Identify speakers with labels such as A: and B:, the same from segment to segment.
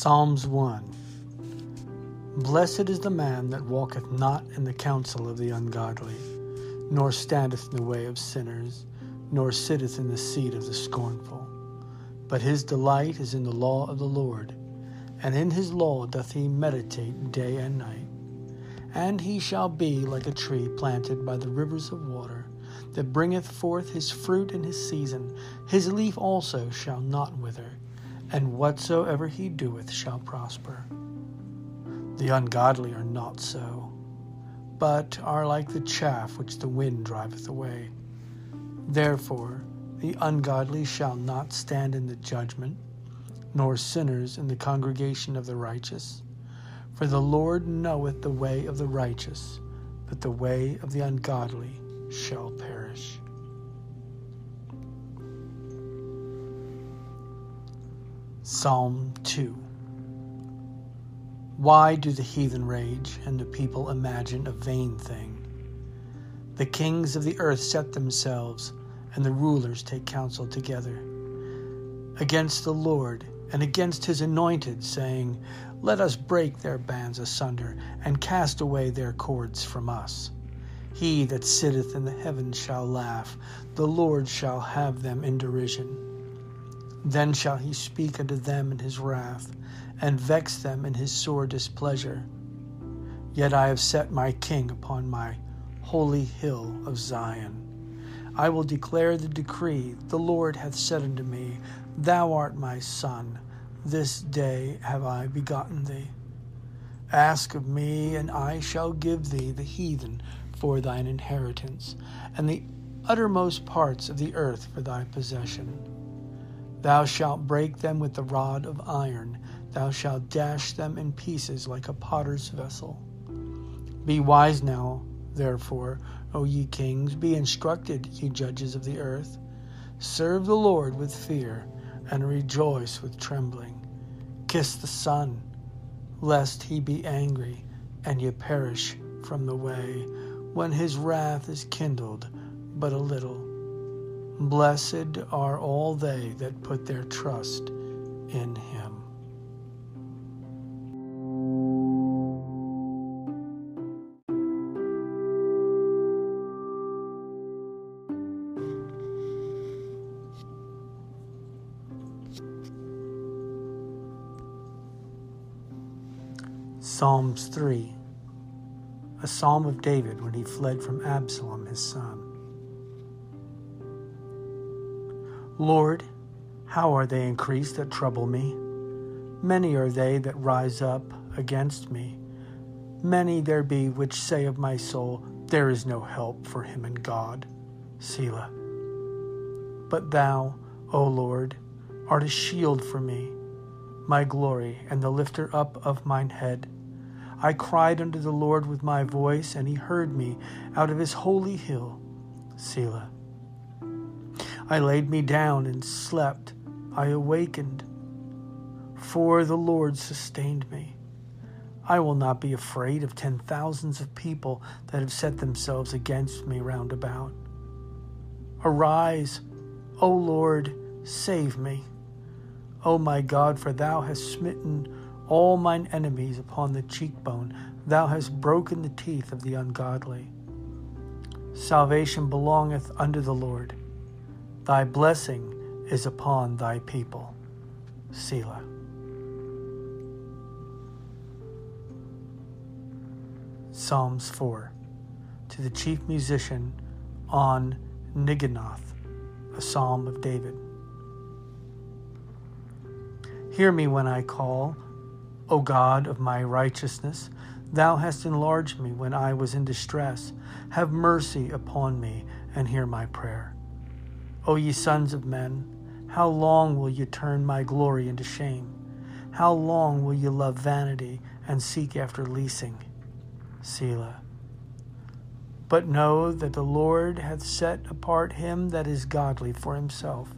A: Psalms 1 Blessed is the man that walketh not in the counsel of the ungodly, nor standeth in the way of sinners, nor sitteth in the seat of the scornful. But his delight is in the law of the Lord, and in his law doth he meditate day and night. And he shall be like a tree planted by the rivers of water, that bringeth forth his fruit in his season. His leaf also shall not wither and whatsoever he doeth shall prosper. The ungodly are not so, but are like the chaff which the wind driveth away. Therefore, the ungodly shall not stand in the judgment, nor sinners in the congregation of the righteous. For the Lord knoweth the way of the righteous, but the way of the ungodly shall perish. Psalm 2 Why do the heathen rage and the people imagine a vain thing? The kings of the earth set themselves, and the rulers take counsel together against the Lord and against his anointed, saying, Let us break their bands asunder and cast away their cords from us. He that sitteth in the heavens shall laugh, the Lord shall have them in derision. Then shall he speak unto them in his wrath, and vex them in his sore displeasure. Yet I have set my king upon my holy hill of Zion. I will declare the decree. The Lord hath said unto me, Thou art my son. This day have I begotten thee. Ask of me, and I shall give thee the heathen for thine inheritance, and the uttermost parts of the earth for thy possession. Thou shalt break them with the rod of iron, thou shalt dash them in pieces like a potter's vessel. Be wise now, therefore, O ye kings, be instructed, ye judges of the earth. Serve the Lord with fear, and rejoice with trembling. Kiss the Son, lest he be angry, and ye perish from the way, when his wrath is kindled but a little. Blessed are all they that put their trust in him. Psalms 3 A psalm of David when he fled from Absalom his son. Lord, how are they increased that trouble me? Many are they that rise up against me. Many there be which say of my soul, There is no help for him in God. Selah. But thou, O Lord, art a shield for me, my glory, and the lifter up of mine head. I cried unto the Lord with my voice, and he heard me out of his holy hill. Selah. I laid me down and slept. I awakened, for the Lord sustained me. I will not be afraid of ten thousands of people that have set themselves against me round about. Arise, O Lord, save me. O my God, for thou hast smitten all mine enemies upon the cheekbone, thou hast broken the teeth of the ungodly. Salvation belongeth unto the Lord. Thy blessing is upon thy people. Selah. Psalms 4 To the chief musician on Neginoth, a psalm of David. Hear me when I call, O God of my righteousness. Thou hast enlarged me when I was in distress. Have mercy upon me and hear my prayer. O ye sons of men, how long will ye turn my glory into shame? How long will ye love vanity and seek after leasing? Selah. But know that the Lord hath set apart him that is godly for himself.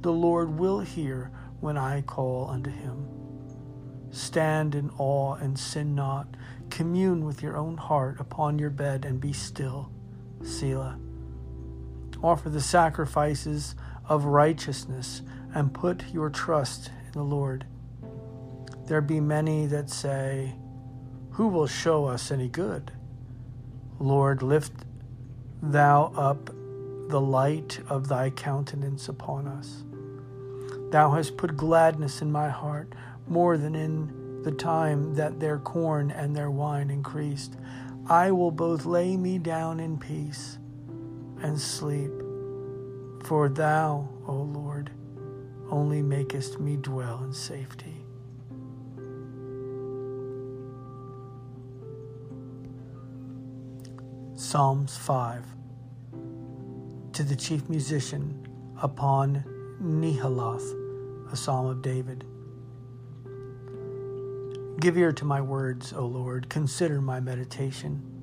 A: The Lord will hear when I call unto him. Stand in awe and sin not. Commune with your own heart upon your bed and be still. Selah. Offer the sacrifices of righteousness and put your trust in the Lord. there be many that say, Who will show us any good? Lord, lift thou up the light of thy countenance upon us. Thou hast put gladness in my heart more than in the time that their corn and their wine increased. I will both lay me down in peace and sleep. For thou, O Lord, only makest me dwell in safety. Psalms 5 To the chief musician upon Nehiloth, a psalm of David. Give ear to my words, O Lord, consider my meditation.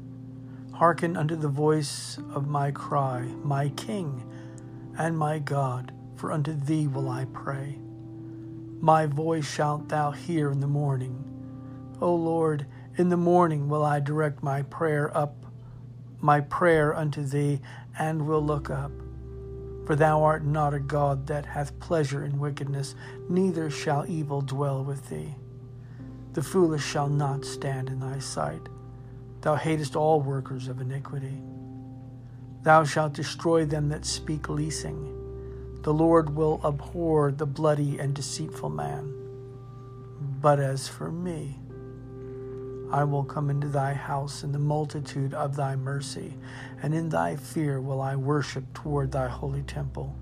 A: Hearken unto the voice of my cry, my King and my God, for unto thee will I pray. My voice shalt thou hear in the morning. O Lord, in the morning will I direct my prayer up, my prayer unto thee, and will look up. For thou art not a God that hath pleasure in wickedness, neither shall evil dwell with thee. The foolish shall not stand in thy sight. Thou hatest all workers of iniquity. Thou shalt destroy them that speak leasing. The Lord will abhor the bloody and deceitful man. But as for me, I will come into thy house in the multitude of thy mercy, and in thy fear will I worship toward thy holy temple.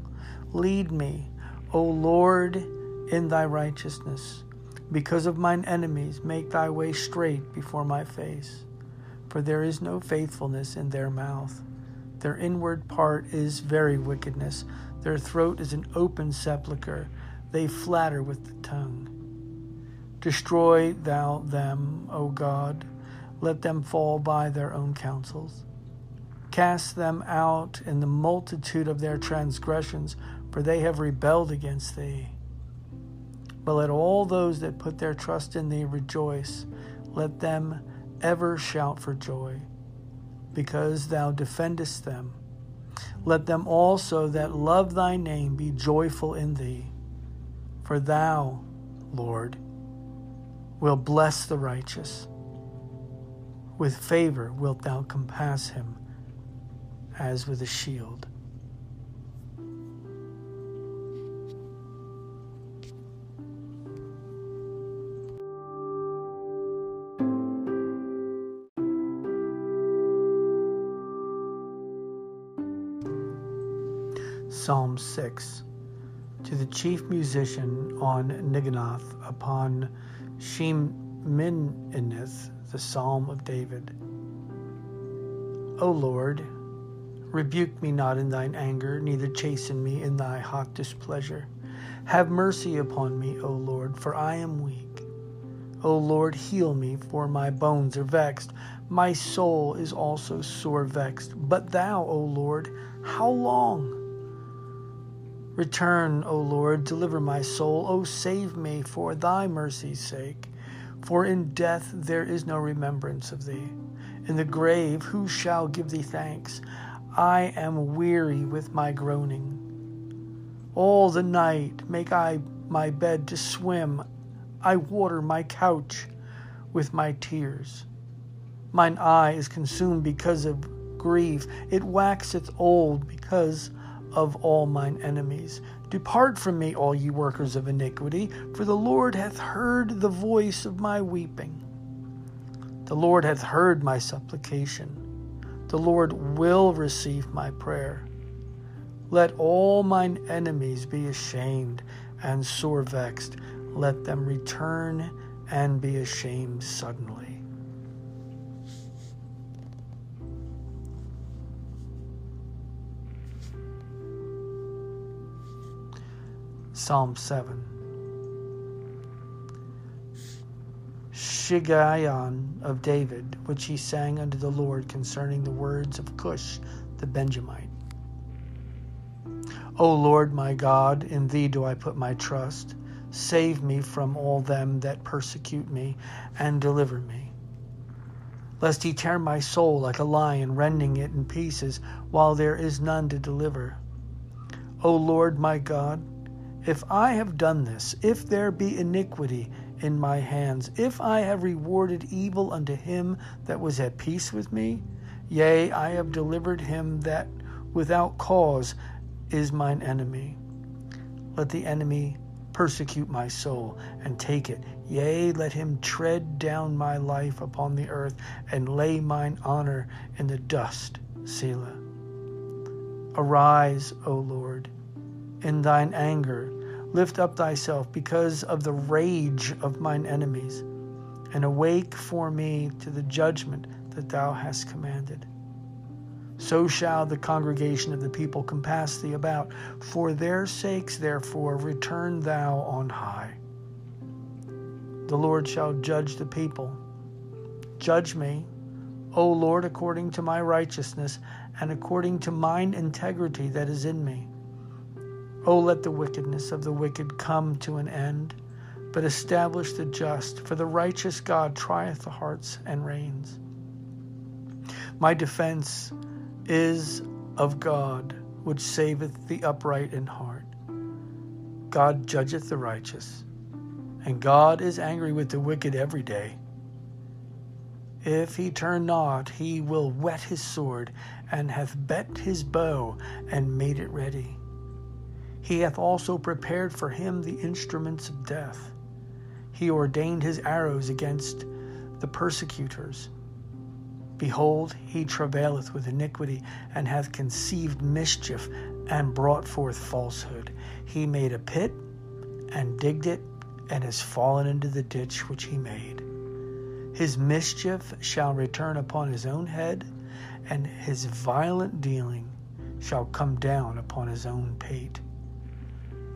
A: Lead me, O Lord, in thy righteousness because of mine enemies, make thy way straight before my face. For there is no faithfulness in their mouth. Their inward part is very wickedness. Their throat is an open sepulchre. They flatter with the tongue. Destroy thou them, O God. Let them fall by their own counsels. Cast them out in the multitude of their transgressions, for they have rebelled against thee. But let all those that put their trust in thee rejoice. Let them ever shout for joy, because thou defendest them. Let them also that love thy name be joyful in thee. For thou, Lord, will bless the righteous. With favor wilt thou compass him as with a shield. Psalm 6 To the chief musician on Neginoth upon Sheminith, the Psalm of David. O Lord, rebuke me not in thine anger, neither chasten me in thy hot displeasure. Have mercy upon me, O Lord, for I am weak. O Lord, heal me, for my bones are vexed. My soul is also sore vexed. But thou, O Lord, how long? Return, O Lord, deliver my soul. O save me for thy mercy's sake. For in death there is no remembrance of thee. In the grave, who shall give thee thanks? I am weary with my groaning. All the night make I my bed to swim. I water my couch with my tears. Mine eye is consumed because of grief. It waxeth old because of all mine enemies. Depart from me, all ye workers of iniquity, for the Lord hath heard the voice of my weeping. The Lord hath heard my supplication. The Lord will receive my prayer. Let all mine enemies be ashamed and sore vexed. Let them return and be ashamed suddenly. Psalm 7. Shiggaion of David, which he sang unto the Lord concerning the words of Cush the Benjamite. O Lord my God, in thee do I put my trust. Save me from all them that persecute me, and deliver me. Lest he tear my soul like a lion, rending it in pieces, while there is none to deliver. O Lord my God, if I have done this, if there be iniquity in my hands. If I have rewarded evil unto him that was at peace with me, yea, I have delivered him that without cause is mine enemy. Let the enemy persecute my soul and take it. Yea, let him tread down my life upon the earth and lay mine honor in the dust. Selah. Arise, O Lord, in thine anger. Lift up thyself because of the rage of mine enemies, and awake for me to the judgment that thou hast commanded. So shall the congregation of the people compass thee about. For their sakes, therefore, return thou on high. The Lord shall judge the people. Judge me, O Lord, according to my righteousness and according to mine integrity that is in me. O let the wickedness of the wicked come to an end, but establish the just, for the righteous God trieth the hearts and reins. My defense is of God, which saveth the upright in heart. God judgeth the righteous, and God is angry with the wicked every day. If he turn not, he will whet his sword, and hath bent his bow, and made it ready. He hath also prepared for him the instruments of death. He ordained his arrows against the persecutors. Behold, he travaileth with iniquity, and hath conceived mischief, and brought forth falsehood. He made a pit, and digged it, and is fallen into the ditch which he made. His mischief shall return upon his own head, and his violent dealing shall come down upon his own pate.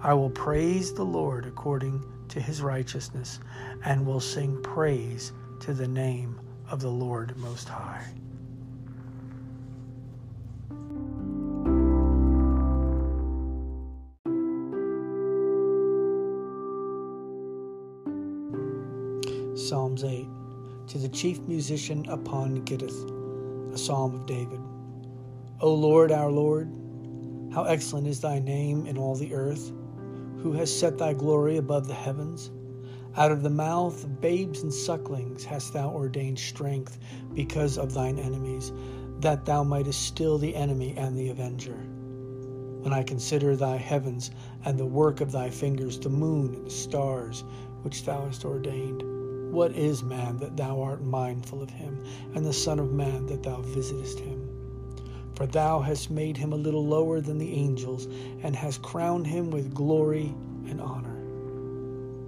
A: I will praise the Lord according to his righteousness, and will sing praise to the name of the Lord Most High. Psalms 8 To the chief musician upon Gittith, a psalm of David. O Lord, our Lord, how excellent is thy name in all the earth, who has set thy glory above the heavens. Out of the mouth of babes and sucklings hast thou ordained strength because of thine enemies, that thou mightest still the enemy and the avenger. When I consider thy heavens and the work of thy fingers, the moon and the stars which thou hast ordained, what is man that thou art mindful of him, and the Son of Man that thou visitest him? For thou hast made him a little lower than the angels, and hast crowned him with glory and honor.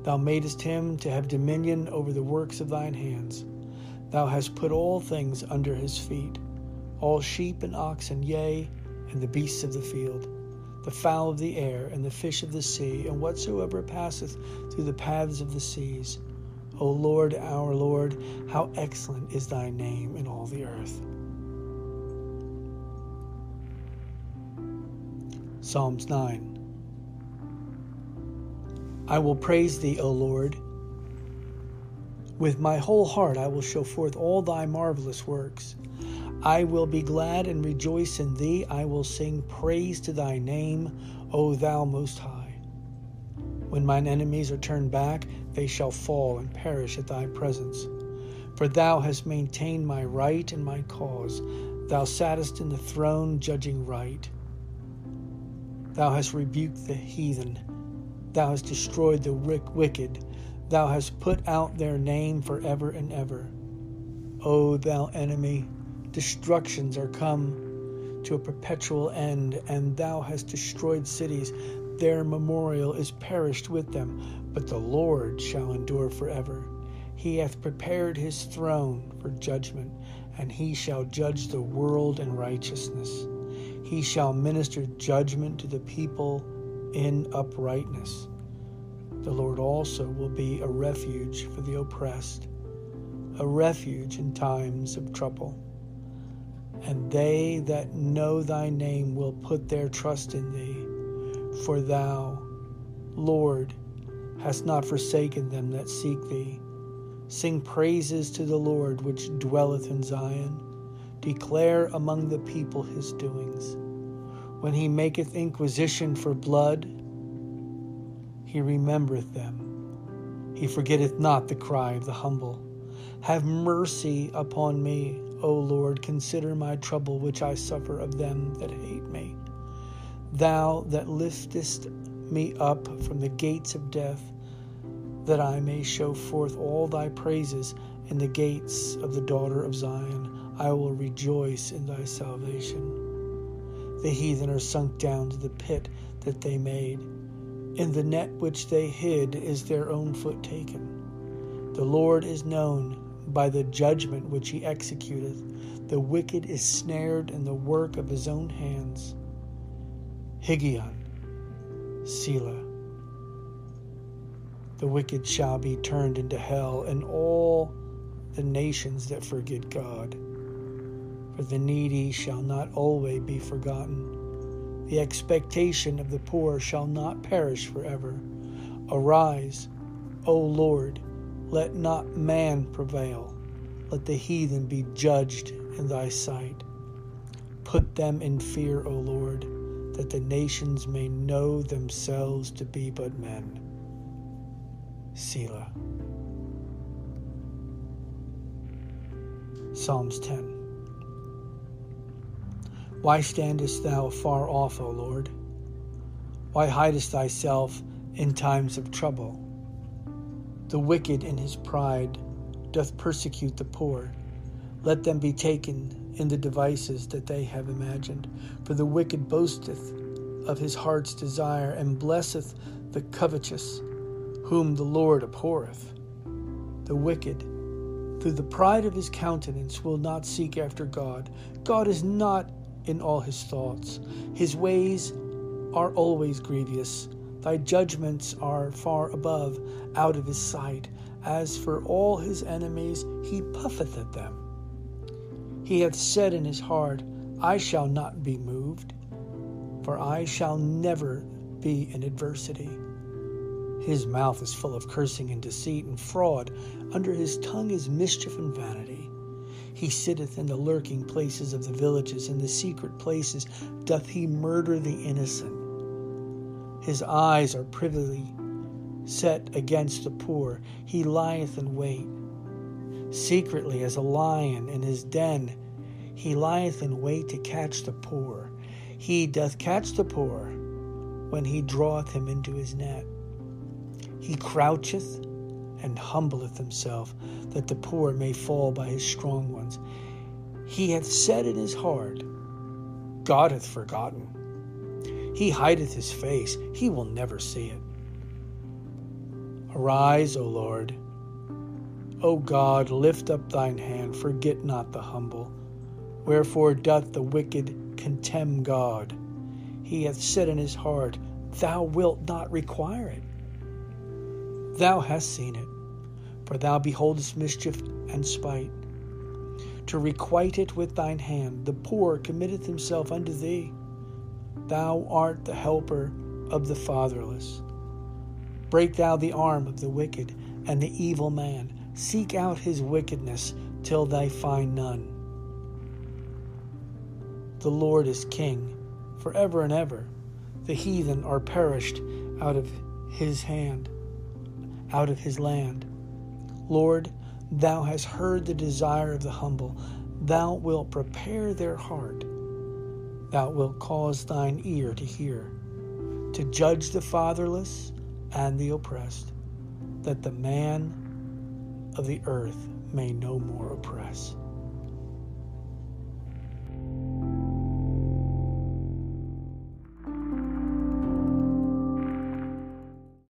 A: Thou madest him to have dominion over the works of thine hands. Thou hast put all things under his feet, all sheep and oxen, yea, and the beasts of the field, the fowl of the air, and the fish of the sea, and whatsoever passeth through the paths of the seas. O Lord, our Lord, how excellent is thy name in all the earth. Psalms 9 I will praise thee, O Lord. With my whole heart I will show forth all thy marvelous works. I will be glad and rejoice in thee. I will sing praise to thy name, O thou most high. When mine enemies are turned back, they shall fall and perish at thy presence. For thou hast maintained my right and my cause. Thou sattest in the throne, judging right. Thou hast rebuked the heathen Thou hast destroyed the wicked. Thou hast put out their name forever and ever. O thou enemy, destructions are come to a perpetual end, and thou hast destroyed cities. Their memorial is perished with them, but the Lord shall endure forever. He hath prepared his throne for judgment, and he shall judge the world in righteousness. He shall minister judgment to the people in uprightness. The Lord also will be a refuge for the oppressed, a refuge in times of trouble. And they that know thy name will put their trust in thee, for thou, Lord, hast not forsaken them that seek thee. Sing praises to the Lord which dwelleth in Zion. Declare among the people his doings. When he maketh inquisition for blood, he remembereth them. He forgetteth not the cry of the humble. Have mercy upon me, O Lord. Consider my trouble which I suffer of them that hate me. Thou that liftest me up from the gates of death, that I may show forth all thy praises in the gates of the daughter of Zion. I will rejoice in thy salvation. The heathen are sunk down to the pit that they made. In the net which they hid is their own foot taken. The Lord is known by the judgment which he executeth. The wicked is snared in the work of his own hands. Higgaion, Selah. The wicked shall be turned into hell, and all the nations that forget God. For the needy shall not always be forgotten. The expectation of the poor shall not perish forever. Arise, O Lord, let not man prevail. Let the heathen be judged in thy sight. Put them in fear, O Lord, that the nations may know themselves to be but men. Selah. Psalms 10. Why standest thou far off, O Lord? Why hidest thyself in times of trouble? The wicked in his pride doth persecute the poor. Let them be taken in the devices that they have imagined. For the wicked boasteth of his heart's desire, and blesseth the covetous, whom the Lord abhorreth. The wicked through the pride of his countenance will not seek after God. God is not in all his thoughts. His ways are always grievous. Thy judgments are far above, out of his sight. As for all his enemies, he puffeth at them. He hath said in his heart, I shall not be moved, for I shall never be in adversity. His mouth is full of cursing and deceit and fraud. Under his tongue is mischief and vanity. He sitteth in the lurking places of the villages, in the secret places doth he murder the innocent. His eyes are privily set against the poor. He lieth in wait. Secretly as a lion in his den, he lieth in wait to catch the poor. He doth catch the poor when he draweth him into his net. He croucheth and humbleth himself, that the poor may fall by his strong ones. He hath said in his heart, God hath forgotten. He hideth his face, he will never see it. Arise, O Lord. O God, lift up thine hand, forget not the humble. Wherefore doth the wicked contemn God? He hath said in his heart, Thou wilt not require it. Thou hast seen it, for thou beholdest mischief and spite. To requite it with thine hand, the poor committeth himself unto thee. Thou art the helper of the fatherless. Break thou the arm of the wicked and the evil man. Seek out his wickedness till thou find none. The Lord is king forever and ever. The heathen are perished out of his hand out of his land. Lord, thou hast heard the desire of the humble. Thou wilt prepare their heart. Thou wilt cause thine ear to hear, to judge the fatherless and the oppressed, that the man of the earth may no more oppress.